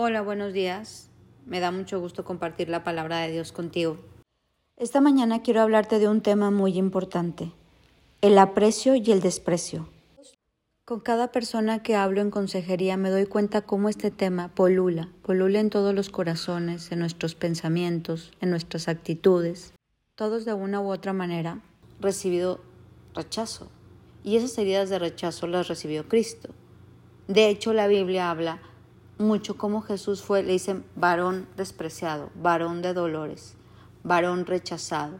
Hola, buenos días. Me da mucho gusto compartir la palabra de Dios contigo. Esta mañana quiero hablarte de un tema muy importante, el aprecio y el desprecio. Con cada persona que hablo en consejería me doy cuenta cómo este tema polula, polula en todos los corazones, en nuestros pensamientos, en nuestras actitudes. Todos de una u otra manera recibido rechazo. Y esas heridas de rechazo las recibió Cristo. De hecho, la Biblia habla mucho cómo Jesús fue, le dicen varón despreciado, varón de dolores, varón rechazado.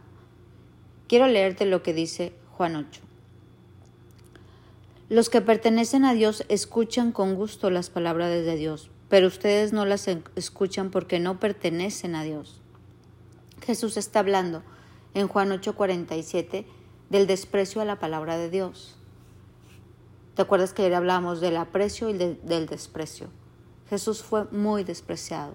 Quiero leerte lo que dice Juan 8. Los que pertenecen a Dios escuchan con gusto las palabras de Dios, pero ustedes no las escuchan porque no pertenecen a Dios. Jesús está hablando en Juan 8:47 del desprecio a la palabra de Dios. ¿Te acuerdas que ayer hablábamos del aprecio y del desprecio? Jesús fue muy despreciado.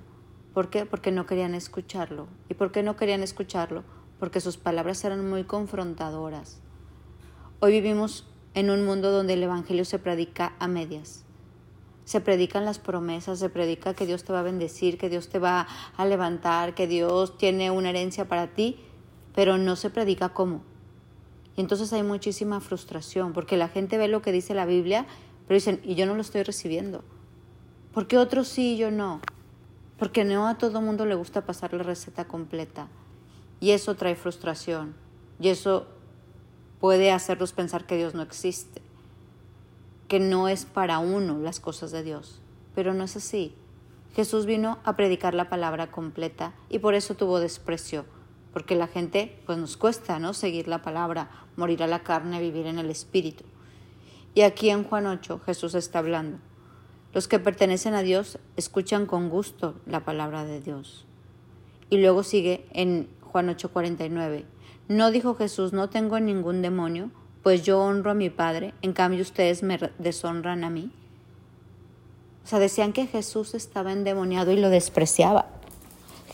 ¿Por qué? Porque no querían escucharlo. ¿Y por qué no querían escucharlo? Porque sus palabras eran muy confrontadoras. Hoy vivimos en un mundo donde el Evangelio se predica a medias. Se predican las promesas, se predica que Dios te va a bendecir, que Dios te va a levantar, que Dios tiene una herencia para ti, pero no se predica cómo. Y entonces hay muchísima frustración, porque la gente ve lo que dice la Biblia, pero dicen, y yo no lo estoy recibiendo. ¿Por qué otros sí y yo no? Porque no a todo mundo le gusta pasar la receta completa. Y eso trae frustración. Y eso puede hacerlos pensar que Dios no existe, que no es para uno las cosas de Dios. Pero no es así. Jesús vino a predicar la palabra completa y por eso tuvo desprecio, porque la gente pues nos cuesta, ¿no? seguir la palabra, morir a la carne, vivir en el espíritu. Y aquí en Juan 8 Jesús está hablando. Los que pertenecen a Dios escuchan con gusto la palabra de Dios. Y luego sigue en Juan 8:49. No dijo Jesús, no tengo ningún demonio, pues yo honro a mi Padre, en cambio ustedes me deshonran a mí. O sea, decían que Jesús estaba endemoniado y lo despreciaba.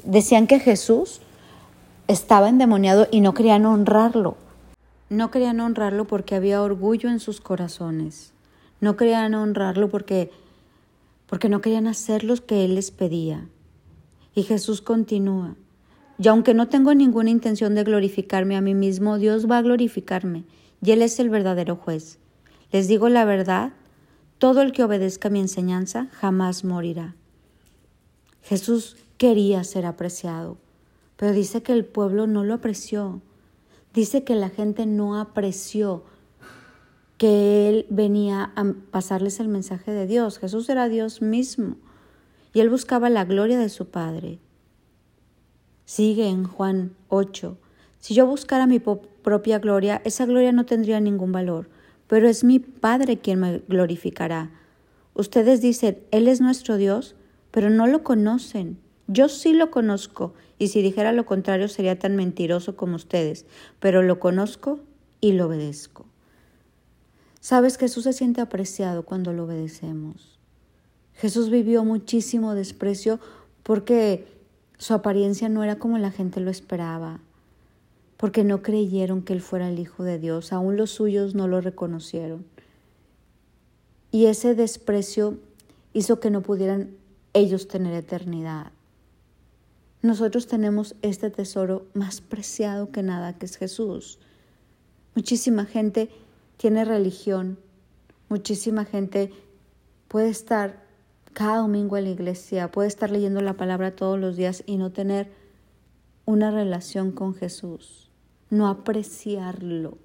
Decían que Jesús estaba endemoniado y no querían honrarlo. No querían honrarlo porque había orgullo en sus corazones. No querían honrarlo porque, porque no querían hacer lo que Él les pedía. Y Jesús continúa. Y aunque no tengo ninguna intención de glorificarme a mí mismo, Dios va a glorificarme, y Él es el verdadero juez. Les digo la verdad, todo el que obedezca mi enseñanza jamás morirá. Jesús quería ser apreciado, pero dice que el pueblo no lo apreció. Dice que la gente no apreció que Él venía a pasarles el mensaje de Dios. Jesús era Dios mismo y Él buscaba la gloria de su Padre. Sigue en Juan 8. Si yo buscara mi propia gloria, esa gloria no tendría ningún valor, pero es mi Padre quien me glorificará. Ustedes dicen, Él es nuestro Dios, pero no lo conocen. Yo sí lo conozco, y si dijera lo contrario sería tan mentiroso como ustedes, pero lo conozco y lo obedezco. Sabes, Jesús se siente apreciado cuando lo obedecemos. Jesús vivió muchísimo desprecio porque su apariencia no era como la gente lo esperaba, porque no creyeron que él fuera el Hijo de Dios, aún los suyos no lo reconocieron. Y ese desprecio hizo que no pudieran ellos tener eternidad. Nosotros tenemos este tesoro más preciado que nada, que es Jesús. Muchísima gente tiene religión, muchísima gente puede estar cada domingo en la iglesia, puede estar leyendo la palabra todos los días y no tener una relación con Jesús, no apreciarlo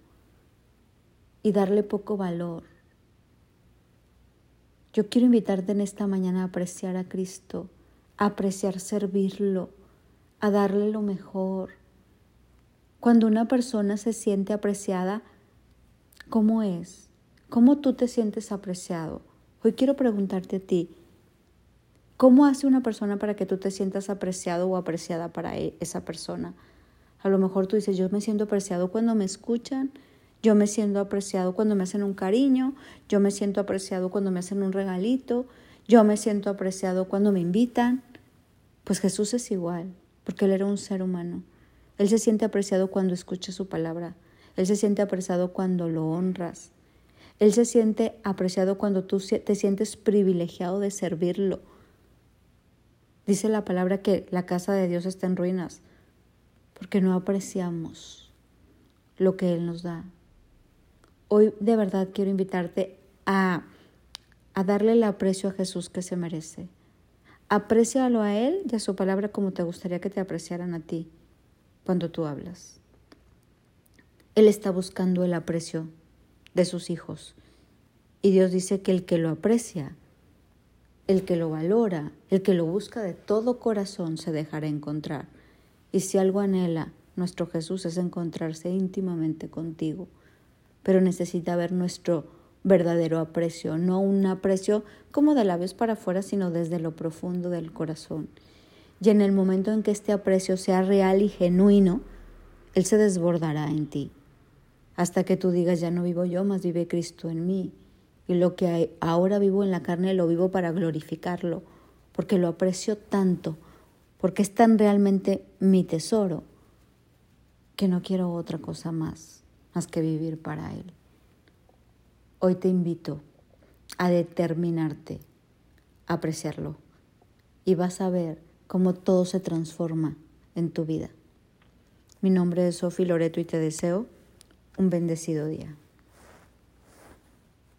y darle poco valor. Yo quiero invitarte en esta mañana a apreciar a Cristo, a apreciar servirlo, a darle lo mejor. Cuando una persona se siente apreciada, ¿cómo es? ¿Cómo tú te sientes apreciado? Hoy quiero preguntarte a ti, ¿Cómo hace una persona para que tú te sientas apreciado o apreciada para e, esa persona? A lo mejor tú dices, yo me siento apreciado cuando me escuchan, yo me siento apreciado cuando me hacen un cariño, yo me siento apreciado cuando me hacen un regalito, yo me siento apreciado cuando me invitan. Pues Jesús es igual, porque Él era un ser humano. Él se siente apreciado cuando escucha su palabra. Él se siente apreciado cuando lo honras. Él se siente apreciado cuando tú te sientes privilegiado de servirlo Dice la palabra que la casa de Dios está en ruinas porque no apreciamos lo que Él nos da. Hoy de verdad quiero invitarte a, a darle el aprecio a Jesús que se merece. Aprécialo a Él y a su palabra como te gustaría que te apreciaran a ti cuando tú hablas. Él está buscando el aprecio de sus hijos. Y Dios dice que el que lo aprecia, el que lo valora, el que lo busca de todo corazón se dejará encontrar. Y si algo anhela nuestro Jesús es encontrarse íntimamente contigo, pero necesita ver nuestro verdadero aprecio, no un aprecio como de labios para afuera, sino desde lo profundo del corazón. Y en el momento en que este aprecio sea real y genuino, Él se desbordará en ti, hasta que tú digas, ya no vivo yo, más vive Cristo en mí. Y lo que ahora vivo en la carne lo vivo para glorificarlo, porque lo aprecio tanto, porque es tan realmente mi tesoro, que no quiero otra cosa más, más que vivir para Él. Hoy te invito a determinarte a apreciarlo y vas a ver cómo todo se transforma en tu vida. Mi nombre es Sofi Loreto y te deseo un bendecido día.